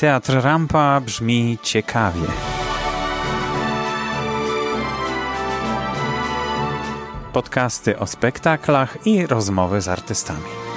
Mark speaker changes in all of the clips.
Speaker 1: Teatr Rampa brzmi ciekawie. Podcasty o spektaklach i rozmowy z artystami.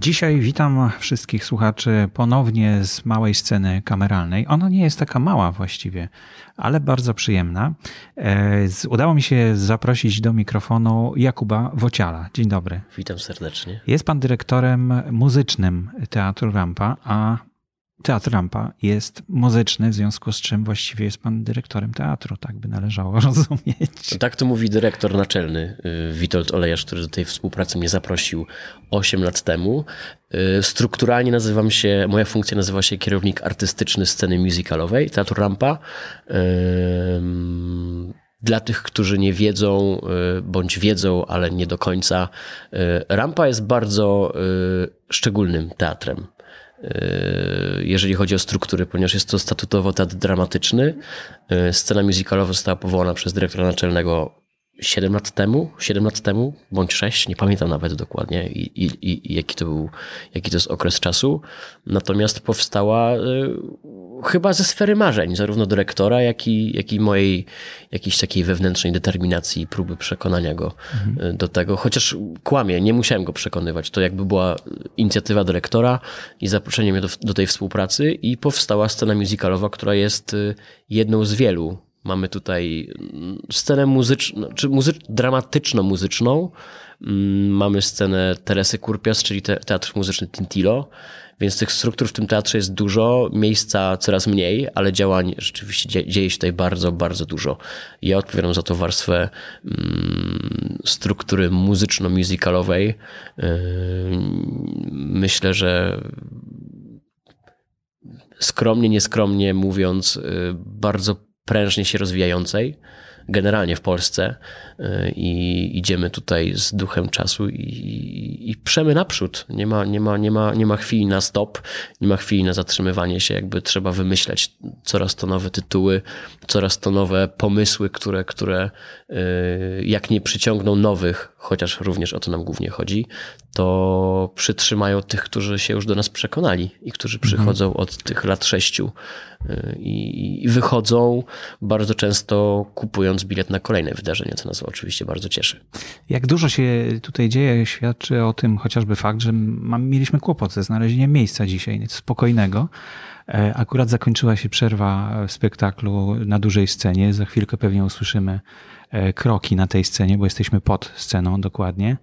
Speaker 1: Dzisiaj witam wszystkich słuchaczy ponownie z małej sceny kameralnej. Ona nie jest taka mała właściwie, ale bardzo przyjemna. E, udało mi się zaprosić do mikrofonu Jakuba Wociala. Dzień dobry.
Speaker 2: Witam serdecznie.
Speaker 1: Jest pan dyrektorem muzycznym Teatru Rampa, a Teatr Rampa jest muzyczny, w związku z czym właściwie jest pan dyrektorem teatru, tak by należało rozumieć.
Speaker 2: Tak to mówi dyrektor naczelny y, Witold Olejarz, który do tej współpracy mnie zaprosił 8 lat temu. Y, strukturalnie nazywam się, moja funkcja nazywa się kierownik artystyczny sceny musicalowej Teatru Rampa. Dla tych, którzy nie wiedzą, y, bądź wiedzą, ale nie do końca, Rampa jest bardzo szczególnym teatrem. Yy, jeżeli chodzi o struktury, ponieważ jest to statutowo teatr dramatyczny. Yy, scena musicalowa została powołana przez dyrektora naczelnego 7 lat temu, 7 lat temu, bądź 6, nie pamiętam nawet dokładnie i, i, i jaki to był, jaki to jest okres czasu. Natomiast powstała y, chyba ze sfery marzeń, zarówno dyrektora, jak i, jak i mojej jakiejś takiej wewnętrznej determinacji i próby przekonania go mhm. do tego. Chociaż kłamie, nie musiałem go przekonywać. To jakby była inicjatywa dyrektora i zaproszenie mnie do, do tej współpracy i powstała scena musicalowa, która jest y, jedną z wielu Mamy tutaj mm, scenę muzyczną, czy muzy dramatyczno-muzyczną. Mm, mamy scenę Teresy Kurpias, czyli te, teatr muzyczny Tintilo. Więc tych struktur w tym teatrze jest dużo, miejsca coraz mniej, ale działań rzeczywiście dzieje się tutaj bardzo, bardzo dużo. Ja odpowiadam za to warstwę mm, struktury muzyczno-musicalowej. Yy, myślę, że skromnie, nieskromnie mówiąc, yy, bardzo prężnie się rozwijającej, generalnie w Polsce y, i idziemy tutaj z duchem czasu i, i przemy naprzód. Nie ma, nie, ma, nie, ma, nie ma chwili na stop, nie ma chwili na zatrzymywanie się, jakby trzeba wymyślać coraz to nowe tytuły, coraz to nowe pomysły, które, które y, jak nie przyciągną nowych, chociaż również o to nam głównie chodzi, to przytrzymają tych, którzy się już do nas przekonali i którzy mhm. przychodzą od tych lat sześciu y, i, i wychodzą bardzo często kupując bilet na kolejne wydarzenia, co nas oczywiście bardzo cieszy.
Speaker 1: Jak dużo się tutaj dzieje, świadczy o tym chociażby fakt, że mieliśmy kłopot ze znalezieniem miejsca dzisiaj spokojnego. E, akurat zakończyła się przerwa spektaklu na dużej scenie. Za chwilkę pewnie usłyszymy kroki na tej scenie, bo jesteśmy pod sceną dokładnie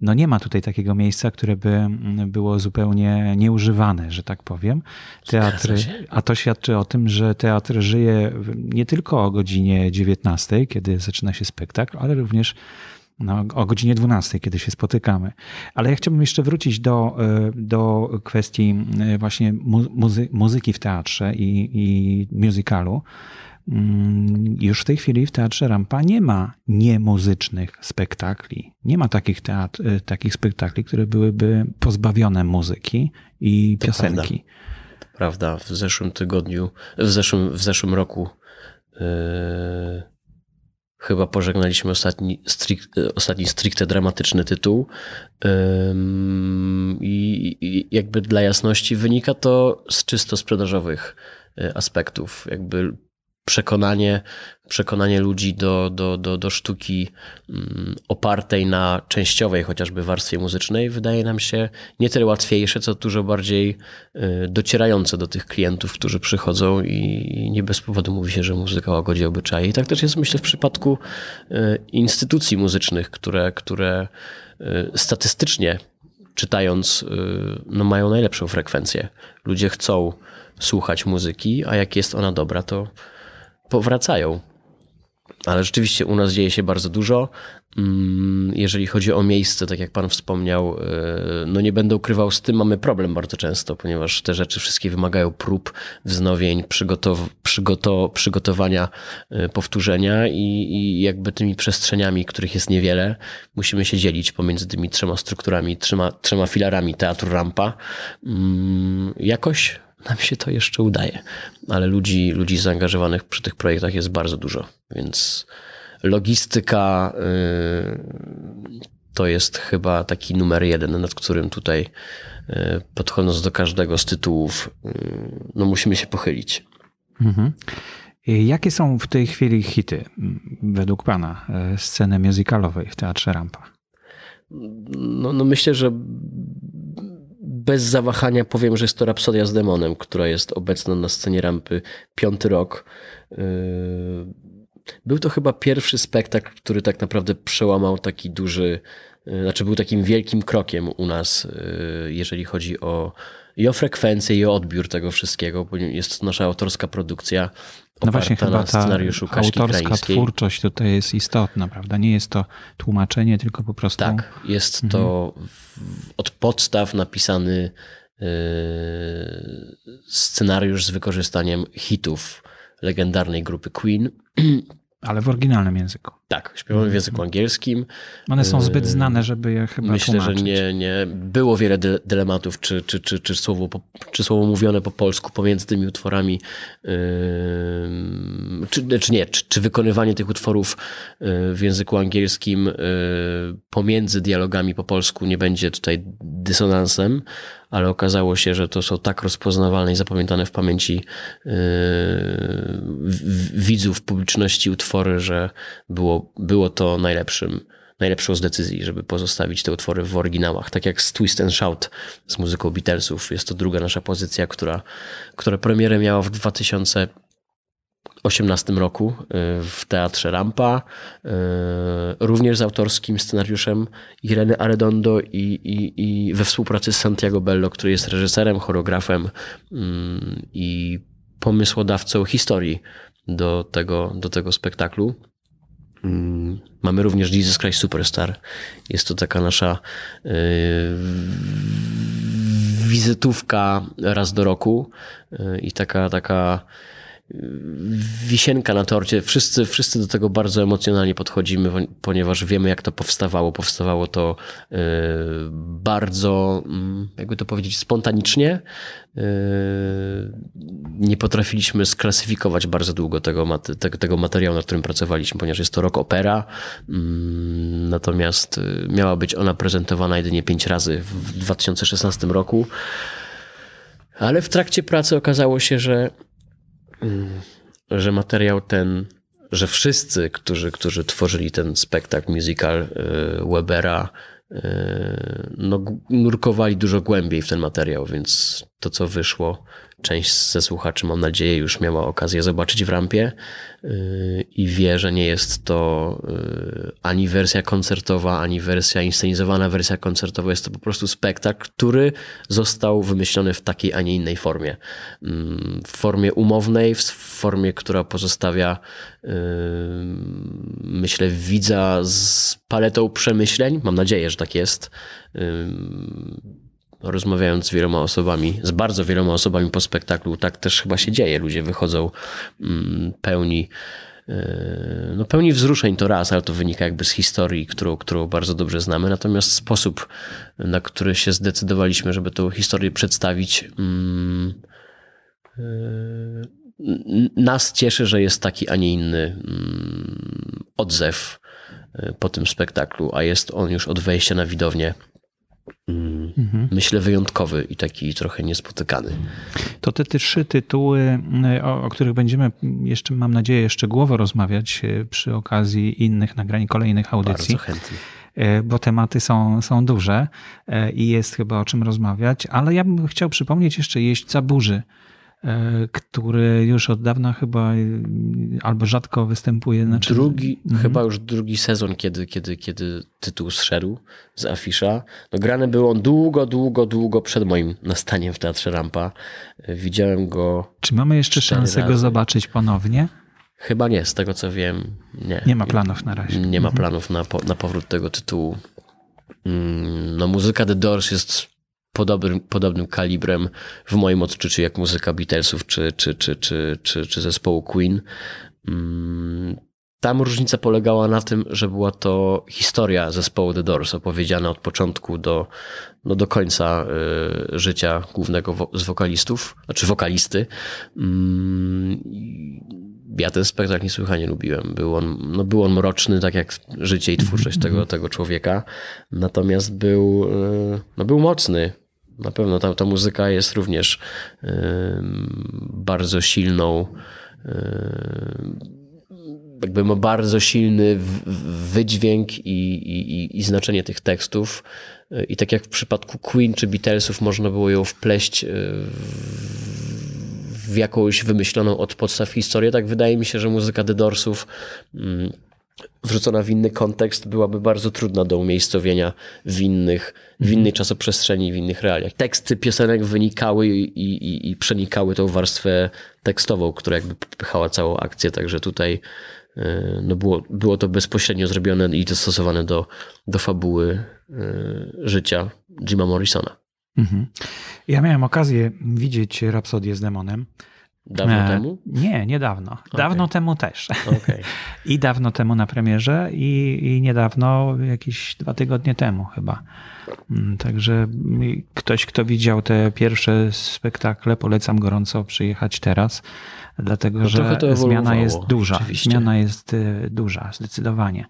Speaker 1: no nie ma tutaj takiego miejsca, które by mm, było zupełnie nieużywane, że tak powiem. Teatry, a to świadczy o tym, że teatr żyje nie tylko o godzinie 19, kiedy zaczyna się spektakl, ale również no, o godzinie 12, kiedy się spotykamy. Ale ja chciałbym jeszcze wrócić do, e, do kwestii e, właśnie muzy muzyki w teatrze i, i musicalu. Mm, już w tej chwili w Teatrze Rampa nie ma niemuzycznych spektakli. Nie ma takich, teatr, y, takich spektakli, które byłyby pozbawione muzyki i piosenki.
Speaker 2: To prawda. prawda. W zeszłym tygodniu, w zeszłym, w zeszłym roku yy, chyba pożegnaliśmy ostatni, strik, ostatni stricte dramatyczny tytuł. Yy, I jakby dla jasności wynika to z czysto sprzedażowych y, aspektów. Jakby przekonanie, przekonanie ludzi do, do, do, do sztuki mm, opartej na częściowej chociażby warstwie muzycznej wydaje nam się nie tyle łatwiejsze, co dużo bardziej y, docierające do tych klientów, którzy przychodzą i nie bez powodu mówi się, że muzyka łagodzi obyczaje. I tak też jest myślę w przypadku y, instytucji muzycznych, które, które y, statystycznie czytając, no mają najlepszą frekwencję. Ludzie chcą słuchać muzyki, a jak jest ona dobra, to powracają. Ale rzeczywiście u nas dzieje się bardzo dużo. Mm, jeżeli chodzi o miejsce, tak jak Pan wspomniał, e, no nie będę ukrywał, z tym mamy problem bardzo często, ponieważ te rzeczy wszystkie wymagają prób, wznowień, przygotow przygoto przygotowania, e, powtórzenia i, i, jakby tymi przestrzeniami, których jest niewiele, musimy się dzielić pomiędzy tymi trzema strukturami, trzema, trzema filarami teatru rampa. Mm, jakoś nam się to jeszcze udaje. Ale ludzi, ludzi zaangażowanych przy tych projektach jest bardzo dużo, więc logistyka y, to jest chyba taki numer jeden, nad którym tutaj y, podchodząc do każdego z tytułów, y, no musimy się pochylić. Mhm.
Speaker 1: Jakie są w tej chwili hity według Pana sceny muzykalowej w Teatrze Rampa?
Speaker 2: No, no myślę, że bez zawahania powiem, że jest to Rapsodia z Demonem, która jest obecna na scenie rampy piąty rok. Yy, był to chyba pierwszy spektakl, który tak naprawdę przełamał taki duży, yy, znaczy był takim wielkim krokiem u nas, yy, jeżeli chodzi o i o frekwencję, i o odbiór tego wszystkiego, bo jest to nasza autorska produkcja. No właśnie, chyba ta
Speaker 1: autorska twórczość tutaj jest istotna, prawda? Nie jest to tłumaczenie, tylko po prostu...
Speaker 2: Tak, jest mhm. to od podstaw napisany yy, scenariusz z wykorzystaniem hitów legendarnej grupy Queen.
Speaker 1: Ale w oryginalnym języku.
Speaker 2: Tak, śpiewamy w języku angielskim.
Speaker 1: One są zbyt yy, znane, żeby je chyba
Speaker 2: Myślę,
Speaker 1: tłumaczyć.
Speaker 2: że nie, nie. Było wiele dylematów, czy, czy, czy, czy, słowo, czy słowo mówione po polsku pomiędzy tymi utworami, yy, czy, czy nie, czy, czy wykonywanie tych utworów yy, w języku angielskim pomiędzy dialogami po polsku nie będzie tutaj dysonansem, ale okazało się, że to są tak rozpoznawalne i zapamiętane w pamięci widzów, publiczności utwory, że było było, to najlepszym, najlepszą z decyzji, żeby pozostawić te utwory w oryginałach. Tak jak z Twist and Shout z muzyką Beatlesów. Jest to druga nasza pozycja, która, która premierę miała w 2018 roku y, w Teatrze Rampa, y, również z autorskim scenariuszem Ireny Arredondo i, i, i we współpracy z Santiago Bello, który jest reżyserem, choreografem mm, i pomysłodawcą historii do tego, do tego spektaklu. Mm, mamy również Jesus Christ Superstar. Jest to taka nasza yy, wizytówka raz do roku i taka, taka wisienka na torcie. Wszyscy, wszyscy do tego bardzo emocjonalnie podchodzimy, ponieważ wiemy, jak to powstawało. Powstawało to y, bardzo, mm, jakby to powiedzieć, spontanicznie. Y, nie potrafiliśmy sklasyfikować bardzo długo tego, tego materiału, nad którym pracowaliśmy, ponieważ jest to rok opera. Mm, natomiast y, miała być ona prezentowana jedynie pięć razy w 2016 roku. Ale w trakcie pracy okazało się, że że materiał ten, że wszyscy, którzy, którzy tworzyli ten spektakl musical y, Webera, y, no, nurkowali dużo głębiej w ten materiał, więc to, co wyszło, część ze słuchaczy, mam nadzieję, już miała okazję zobaczyć w rampie yy, i wie, że nie jest to yy, ani wersja koncertowa, ani wersja inscenizowana wersja koncertowa. Jest to po prostu spektakl, który został wymyślony w takiej, a nie innej formie. Yy, w formie umownej, w formie, która pozostawia, myślę, widza z paletą przemyśleń. Mam nadzieję, że tak jest rozmawiając z wieloma osobami, z bardzo wieloma osobami po spektaklu, tak też chyba się dzieje. Ludzie wychodzą mm, pełni e, no pełni wzruszeń to raz, ale to wynika jakby z historii, którą, którą bardzo dobrze znamy. Natomiast sposób, na który się zdecydowaliśmy, żeby tę historię przedstawić, mm, e, nas cieszy, że jest taki, a nie inny mm, odzew e, po tym spektaklu, a jest on już od wejścia na widownię. Myślę, wyjątkowy i taki trochę niespotykany.
Speaker 1: To te trzy tytuły, o, o, których będziemy jeszcze, mam nadzieję, szczegółowo rozmawiać e, przy okazji innych nagrań, kolejnych audycji.
Speaker 2: Bardzo chętnie
Speaker 1: e, bo tematy są, są duże e, i jest chyba o czym rozmawiać, ale ja bym chciał przypomnieć jeszcze Jeźdźca Burzy, który już od dawna chyba e, albo rzadko występuje.
Speaker 2: Znaczy... Drugi, mhm. chyba już drugi sezon, kiedy, kiedy, kiedy tytuł zszedł z afisza. No grany był on długo, długo, długo przed moim nastaniem w Teatrze Rampa. E, widziałem go.
Speaker 1: Czy mamy jeszcze szansę razy. go zobaczyć ponownie?
Speaker 2: Chyba nie, z tego co wiem, nie.
Speaker 1: Nie ma planów na razie.
Speaker 2: Nie ma mhm. planów na, na powrót tego tytułu. Mm, no muzyka The Doors jest podobnym, podobnym kalibrem w moim odczuciu jak muzyka Beatlesów czy, czy, czy, czy, czy, czy zespołu Queen. Mm, tam różnica polegała na tym, że była to historia zespołu The Doors opowiedziana od początku do, no do końca y, życia głównego wo z wokalistów, znaczy wokalisty. Mm, ja ten spektakl niesłychanie lubiłem. Był on, no był on mroczny, tak jak życie i twórczość tego, mhm. tego człowieka. Natomiast był, y, no był mocny. Na pewno ta, ta muzyka jest również y, bardzo silną y, jakby ma bardzo silny wydźwięk i, i, i, znaczenie tych tekstów. I tak jak w przypadku Queen czy Beatlesów można było ją wpleść e, w jakąś wymyśloną od podstaw historię, tak wydaje mi się, że muzyka The Doorsów wrzucona w inny kontekst byłaby bardzo trudna do umiejscowienia w, innych, w innej mhm. czasoprzestrzeni, w innych realiach. Teksty piosenek wynikały i, i, i przenikały tą warstwę tekstową, która jakby popychała całą akcję, także tutaj E, no było, było to bezpośrednio zrobione i dostosowane do, do fabuły e, życia Jima Morrisona. Mhm.
Speaker 1: Ja miałem okazję widzieć Rapsodię z demonem.
Speaker 2: Dawno e, temu?
Speaker 1: Nie, niedawno. Okay. Dawno temu też. Okay. I dawno temu na premierze i, i niedawno, jakieś dwa tygodnie temu chyba. Mm, także ktoś, kto widział te pierwsze spektakle, polecam gorąco przyjechać teraz dlatego no że zmiana jest duża. Oczywiście. Zmiana jest y, duża, zdecydowanie.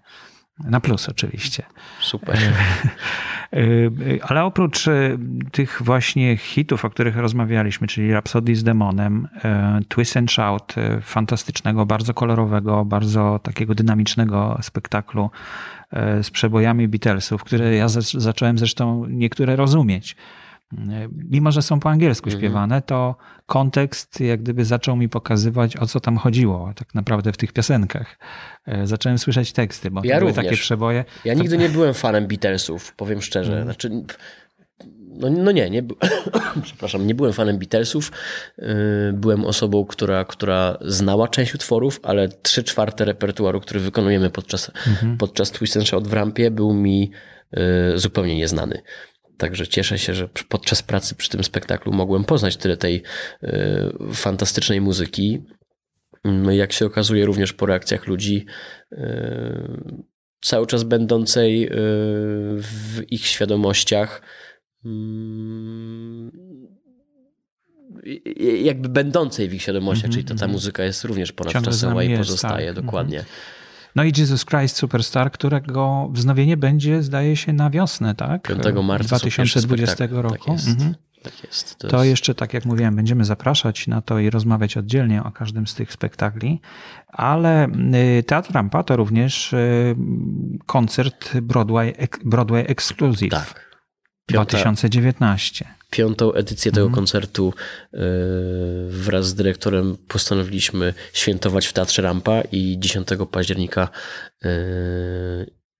Speaker 1: Na plus oczywiście.
Speaker 2: Super.
Speaker 1: E, ale oprócz e, tych właśnie hitów, o których rozmawialiśmy, czyli Rhapsody z Demonem, Twist and Shout, fantastycznego, bardzo kolorowego, bardzo takiego dynamicznego spektaklu z przebojami Beatlesów, które ja zacząłem zresztą niektóre rozumieć mimo że są po angielsku mhm. śpiewane, to kontekst jak gdyby zaczął mi pokazywać, o co tam chodziło tak naprawdę w tych piosenkach. E, zacząłem słyszeć teksty, bo ja były takie przeboje.
Speaker 2: Ja
Speaker 1: to...
Speaker 2: nigdy nie byłem fanem Beatlesów, powiem szczerze. Mhm. Znaczy, no, no nie, nie przepraszam, nie byłem fanem Beatlesów. Y, byłem osobą, która, która znała część utworów, ale trzy czwarte repertuaru, który wykonujemy podczas, mhm. podczas Twist and Shout w rampie, był mi y, zupełnie nieznany. Także cieszę się, że podczas pracy przy tym spektaklu mogłem poznać tyle tej y, fantastycznej muzyki. No jak się okazuje, również po reakcjach ludzi, y, cały czas będącej y, w ich świadomościach, mm, jakby będącej w ich świadomościach, mm -hmm, czyli ta, ta mhm. muzyka jest również ponadczasowa i pozostaje, tak. dokładnie. Mm -hmm.
Speaker 1: No i Jesus Christ Superstar, którego wznowienie będzie, zdaje się, na wiosnę, tak?
Speaker 2: 5 marca
Speaker 1: 2020 roku. Tak jest. Mhm. Tak jest. To, to jest... jeszcze, tak jak mówiłem, będziemy zapraszać na to i rozmawiać oddzielnie o każdym z tych spektakli, ale y, Teatr Rampa to również y, koncert Broadway, Broadway Exclusive. Tak. Piąta, 2019.
Speaker 2: Piątą edycję tego mm. koncertu yy, wraz z dyrektorem postanowiliśmy świętować w Teatrze Rampa i 10 października yy,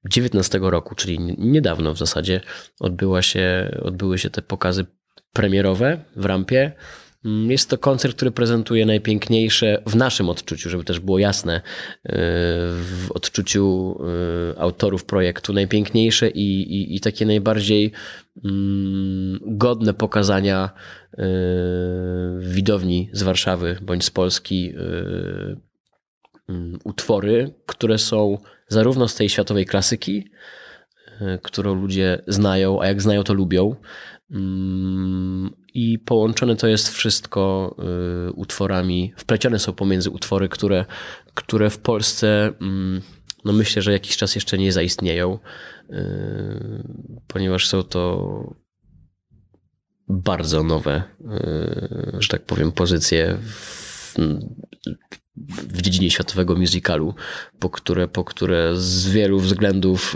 Speaker 2: 19 roku, czyli niedawno w zasadzie, odbyła się, odbyły się te pokazy premierowe w Rampie. Mm, jest to koncert, który prezentuje najpiękniejsze w naszym odczuciu, żeby też było jasne, y, w odczuciu y, autorów projektu, najpiękniejsze i, i, i takie najbardziej mm, godne pokazania y, widowni z Warszawy bądź z Polski mm, utwory, które są zarówno z tej światowej klasyki, którą ludzie znają, a jak znają, to lubią I połączone to jest wszystko y, utworami, wplecione są pomiędzy utwory, które, które w Polsce, mm, no myślę, że jakiś czas jeszcze nie zaistnieją, y, ponieważ są to bardzo nowe, y, że tak powiem, pozycje w, w dziedzinie światowego musicalu, po które, po które z wielu względów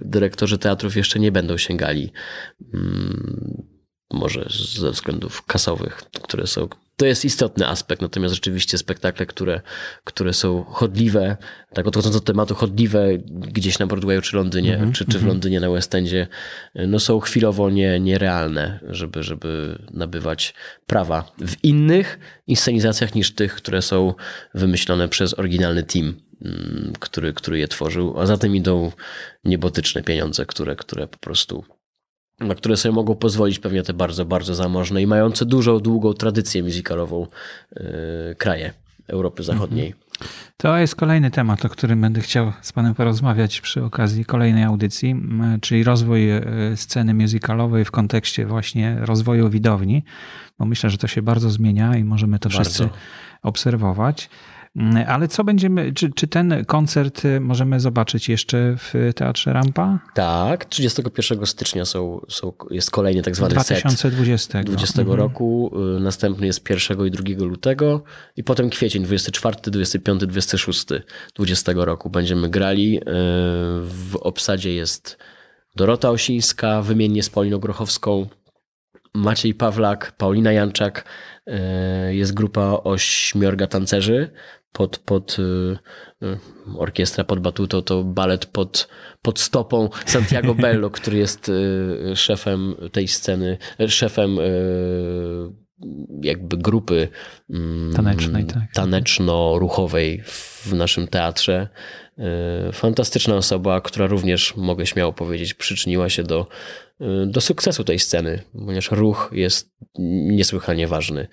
Speaker 2: dyrektorzy teatrów jeszcze nie będą sięgali. Może ze względów kasowych, które są to jest istotny aspekt, natomiast rzeczywiście spektakle, które, które są chodliwe, tak odchodząc od tematu, chodliwe gdzieś na Broadwayu czy Londynie, mm -hmm, czy, czy w mhm. Londynie na West Endzie, no są chwilowo nie, nierealne, żeby, żeby nabywać prawa w innych inscenizacjach niż tych, które są wymyślone przez oryginalny team, mm, który, który je tworzył, a za tym idą niebotyczne pieniądze, które, które po prostu na które sobie mogą pozwolić pewnie te bardzo, bardzo zamożne i mające dużą, długą tradycję muzykalową yy, kraje Europy Zachodniej.
Speaker 1: To jest kolejny temat, o którym będę chciał z Panem porozmawiać przy okazji kolejnej audycji, czyli rozwój e, sceny musicalowej w kontekście właśnie rozwoju widowni, bo myślę, że to się bardzo zmienia i możemy to bardzo. wszyscy obserwować. Mm, ale co będziemy, czy, czy ten koncert y, możemy zobaczyć jeszcze w Teatrze Rampa?
Speaker 2: Tak, 31 stycznia są, są, jest kolejny tak zwany
Speaker 1: 2020.
Speaker 2: set 20 mhm. roku, y, następny jest 1 i 2 lutego i potem kwiecień 24, 25, 26 20 roku będziemy grali. Y, w obsadzie jest Dorota Osińska, wymiennie z Poliną Grochowską, Maciej Pawlak, Paulina Janczak, jest grupa ośmiorga tancerzy, pod, pod y, y, orkiestra pod batutą, to balet pod, pod stopą Santiago Bello, który jest y, szefem tej sceny, szefem jakby grupy
Speaker 1: mm, tanecznej, tak.
Speaker 2: taneczno-ruchowej w naszym teatrze. Fantastyczna osoba, która również, mogę śmiało powiedzieć, przyczyniła się do, do sukcesu tej sceny, ponieważ ruch jest niesłychanie ważny,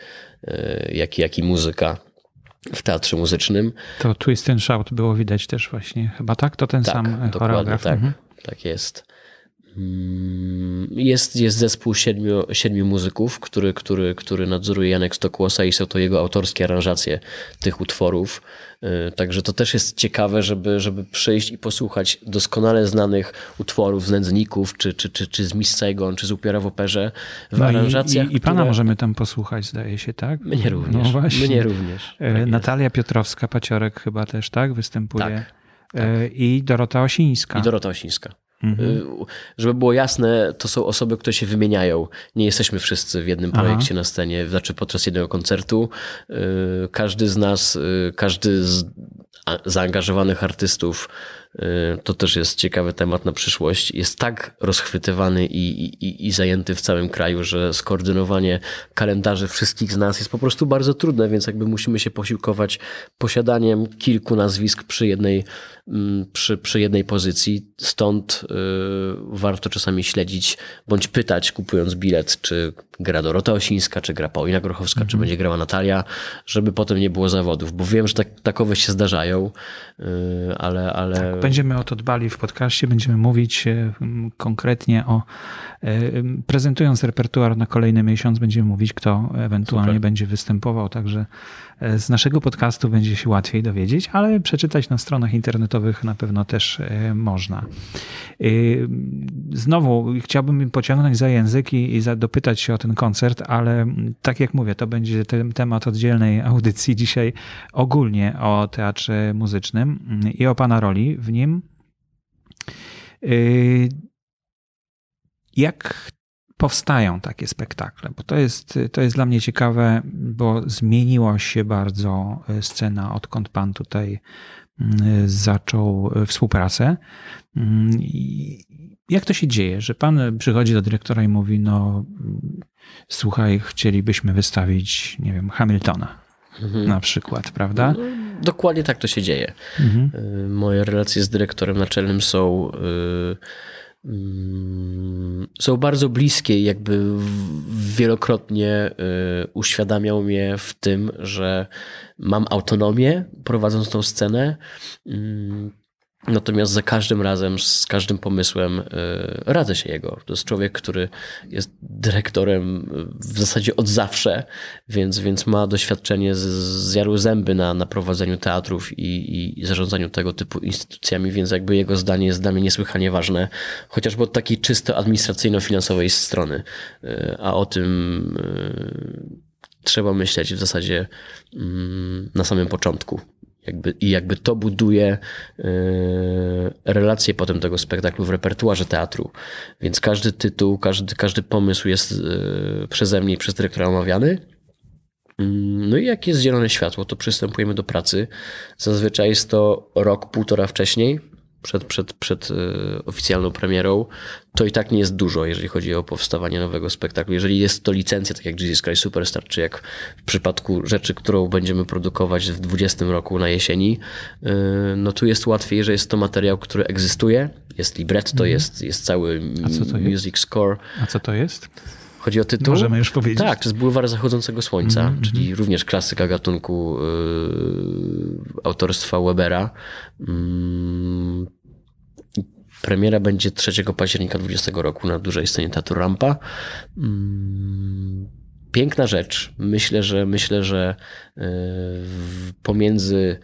Speaker 2: jak, jak i muzyka w teatrze muzycznym.
Speaker 1: To Twist and Shout było widać też właśnie, chyba tak? To ten tak, sam choreograf.
Speaker 2: Tak, mhm. tak jest. Mm, jest, jest zespół siedmiu, siedmiu muzyków, który, który, który nadzoruje Janek Stokłosa i są to jego autorskie aranżacje tych utworów. Y, także to też jest ciekawe, żeby, żeby przyjść i posłuchać doskonale znanych utworów z Nędzników, czy, czy, czy, czy z Miss Saigon, czy z Upiora w operze w no aranżacjach.
Speaker 1: I, i, i pana które... możemy tam posłuchać, zdaje się, tak?
Speaker 2: Mnie również. No właśnie. Mnie również.
Speaker 1: E, tak Natalia Piotrowska-Paciorek chyba też, tak? Występuje. Tak, tak. I Dorota Osińska.
Speaker 2: I Dorota Osińska. Mhm. Y, żeby było jasne, to są osoby, które się wymieniają. Nie jesteśmy wszyscy w jednym projekcie Aha. na scenie, znaczy podczas jednego koncertu. Y, każdy z nas, y, każdy z zaangażowanych artystów to też jest ciekawy temat na przyszłość, jest tak rozchwytywany i, i, i zajęty w całym kraju, że skoordynowanie kalendarzy wszystkich z nas jest po prostu bardzo trudne, więc jakby musimy się posiłkować posiadaniem kilku nazwisk przy jednej, mm, przy, przy jednej pozycji. Stąd y, warto czasami śledzić bądź pytać, kupując bilet, czy gra Dorota Osińska, czy gra Paulina Grochowska, czy mhm. będzie grała Natalia, żeby potem nie było zawodów, bo wiem, że tak, takowe się zdarzają, y, ale, ale tak,
Speaker 1: Będziemy o to dbali w podcaście, będziemy mówić e, konkretnie o, e, prezentując repertuar na kolejny miesiąc, będziemy mówić, kto ewentualnie Super. będzie występował, także z naszego podcastu będzie się łatwiej dowiedzieć, ale przeczytać na stronach internetowych na pewno też można. Znowu chciałbym pociągnąć za język i, i dopytać się o ten koncert, ale tak jak mówię, to będzie temat oddzielnej audycji dzisiaj ogólnie o teatrze muzycznym i o pana roli w nim. Jak powstają takie spektakle? Bo to jest, to jest dla mnie ciekawe, bo zmieniła się bardzo scena, odkąd pan tutaj y, zaczął współpracę. Y, jak to się dzieje, że pan przychodzi do dyrektora i mówi: No, słuchaj, chcielibyśmy wystawić, nie wiem, Hamiltona mhm. na przykład, prawda? No,
Speaker 2: dokładnie tak to się dzieje. Mhm. Y, moje relacje z dyrektorem naczelnym są y, mm, są bardzo bliskie jakby wielokrotnie y, uświadamiał mnie w tym, że mam autonomię prowadząc tą scenę. Mm, Natomiast za każdym razem, z każdym pomysłem y, radzę się jego. To jest człowiek, który jest dyrektorem w zasadzie od zawsze, więc, więc ma doświadczenie, z, zjarł zęby na, na prowadzeniu teatrów i, i zarządzaniu tego typu instytucjami, więc jakby jego zdanie jest dla mnie niesłychanie ważne, chociażby od takiej czysto administracyjno-finansowej strony. Y, a o tym y, trzeba myśleć w zasadzie mm, na samym początku. Jakby, I jakby to buduje yy, relacje potem tego spektaklu w repertuarze teatru. Więc każdy tytuł, każdy, każdy pomysł jest yy, przeze mnie i przez dyrektora omawiany. Yy, no i jak jest zielone światło, to przystępujemy do pracy. Zazwyczaj jest to rok, półtora wcześniej, przed, przed, przed e, oficjalną premierą, to i tak nie jest dużo, jeżeli chodzi o powstawanie nowego spektaklu. Jeżeli jest to licencja, tak jak Jesus Christ Superstar, czy jak w przypadku rzeczy, którą będziemy produkować w 2020 roku na jesieni, e, no tu jest łatwiej, że jest to materiał, który egzystuje, jest libretto, mm. jest, jest cały music
Speaker 1: jest?
Speaker 2: score.
Speaker 1: A co to jest?
Speaker 2: Chodzi o tytuł?
Speaker 1: Możemy już powiedzieć.
Speaker 2: Tak, to jest Bulwar Zachodzącego Słońca, mm -hmm. czyli również klasyka gatunku y, autorstwa Webera. Mm, premiera będzie 3 października 20 roku na dużej scenie Teatru Rampa. Mm, piękna rzecz. Myślę, że myślę, że y, pomiędzy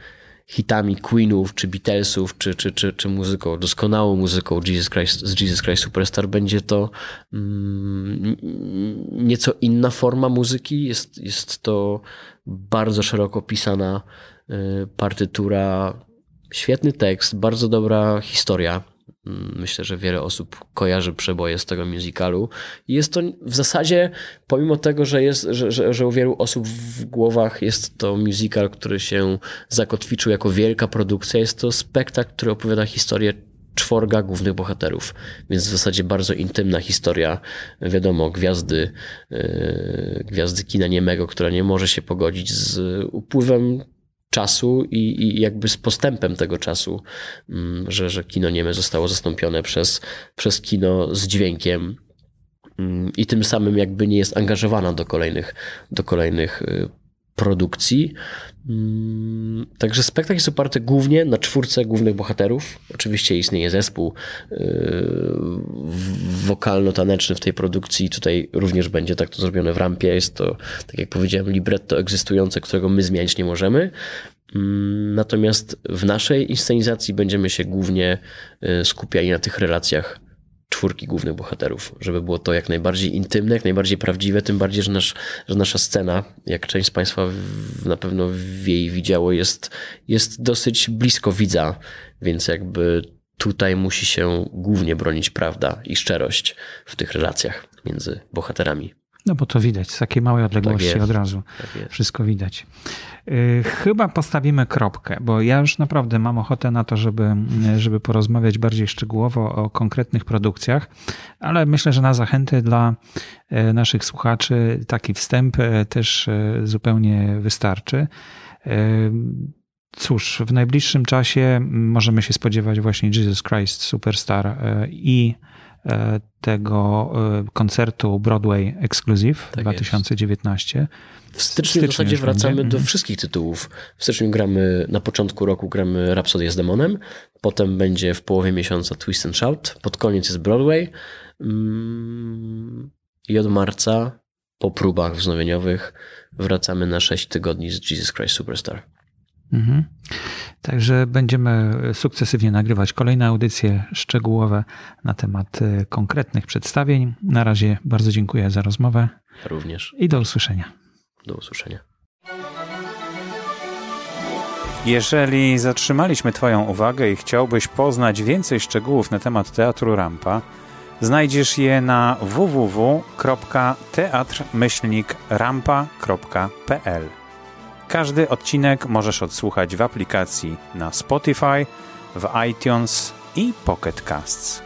Speaker 2: hitami Queenów, czy Beatlesów, czy, czy, czy, czy muzyką, doskonałą muzyką Jesus Christ, z Jesus Christ Superstar będzie to mm, nieco inna forma muzyki. Jest, jest to bardzo szeroko pisana y, partytura, świetny tekst, bardzo dobra historia. Mm, myślę, że wiele osób kojarzy przeboje z tego musicalu. I jest to w zasadzie, pomimo tego, że, jest, że, że, że u wielu osób w głowach jest to musical, który się zakotwiczył jako wielka produkcja, jest to spektakl, który opowiada historię czworga głównych bohaterów, więc w zasadzie bardzo intymna historia, wiadomo, gwiazdy, yy, gwiazdy kina niemego, która nie może się pogodzić z upływem czasu i, i, jakby z postępem tego czasu, mm, że, że kino nieme zostało zastąpione przez, przez kino z dźwiękiem mm, i tym samym jakby nie jest angażowana do kolejnych, do kolejnych y, produkcji. Mm, także spektakl jest oparty głównie na czwórce głównych bohaterów. Oczywiście istnieje zespół yy, wokalno-taneczny w tej produkcji. Tutaj również będzie tak to zrobione w rampie. Jest to, tak jak powiedziałem, libretto egzystujące, którego my zmienić nie możemy. Mm, natomiast w naszej inscenizacji będziemy się głównie yy, skupiali na tych relacjach czwórki głównych bohaterów, żeby było to jak najbardziej intymne, jak najbardziej prawdziwe, tym bardziej, że, nasz, że nasza scena, jak część z Państwa w, na pewno jej widziało, jest, jest dosyć blisko widza, więc jakby tutaj musi się głównie bronić prawda i szczerość w tych relacjach między bohaterami.
Speaker 1: No bo to widać, z takiej małej odległości tak od razu tak wszystko widać. Y, chyba postawimy kropkę, bo ja już naprawdę mam ochotę na to, żeby, żeby porozmawiać bardziej szczegółowo o konkretnych produkcjach, ale myślę, że na zachęty dla y, naszych słuchaczy taki wstęp y, też zupełnie wystarczy. Cóż, w najbliższym czasie możemy się spodziewać właśnie Jesus Christ Superstar i tego e, koncertu Broadway Exclusive tak 2019. Jest.
Speaker 2: W styczniu, w zasadzie wracamy będzie. do wszystkich tytułów. W styczniu gramy, na początku roku gramy Rhapsody z Demonem, potem będzie w połowie miesiąca Twist and Shout, pod koniec jest Broadway mm, i od marca po próbach wznowieniowych wracamy na 6 tygodni z Jesus Christ Superstar. Mhm.
Speaker 1: Także będziemy sukcesywnie nagrywać kolejne audycje szczegółowe na temat e, konkretnych przedstawień. Na razie bardzo dziękuję za rozmowę.
Speaker 2: Również.
Speaker 1: I do usłyszenia.
Speaker 2: Do usłyszenia.
Speaker 1: Jeżeli zatrzymaliśmy Twoją uwagę i chciałbyś poznać więcej szczegółów na temat Teatru Rampa, znajdziesz je na www.teatr-rampa.pl. Każdy odcinek możesz odsłuchać w aplikacji na Spotify, w iTunes i Pocket Casts.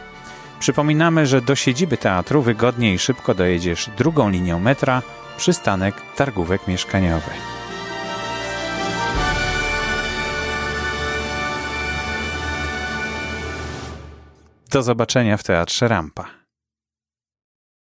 Speaker 1: Przypominamy, że do siedziby teatru wygodnie i szybko dojedziesz drugą linią metra, przystanek Targówek Mieszkaniowy. Do zobaczenia w Teatrze Rampa.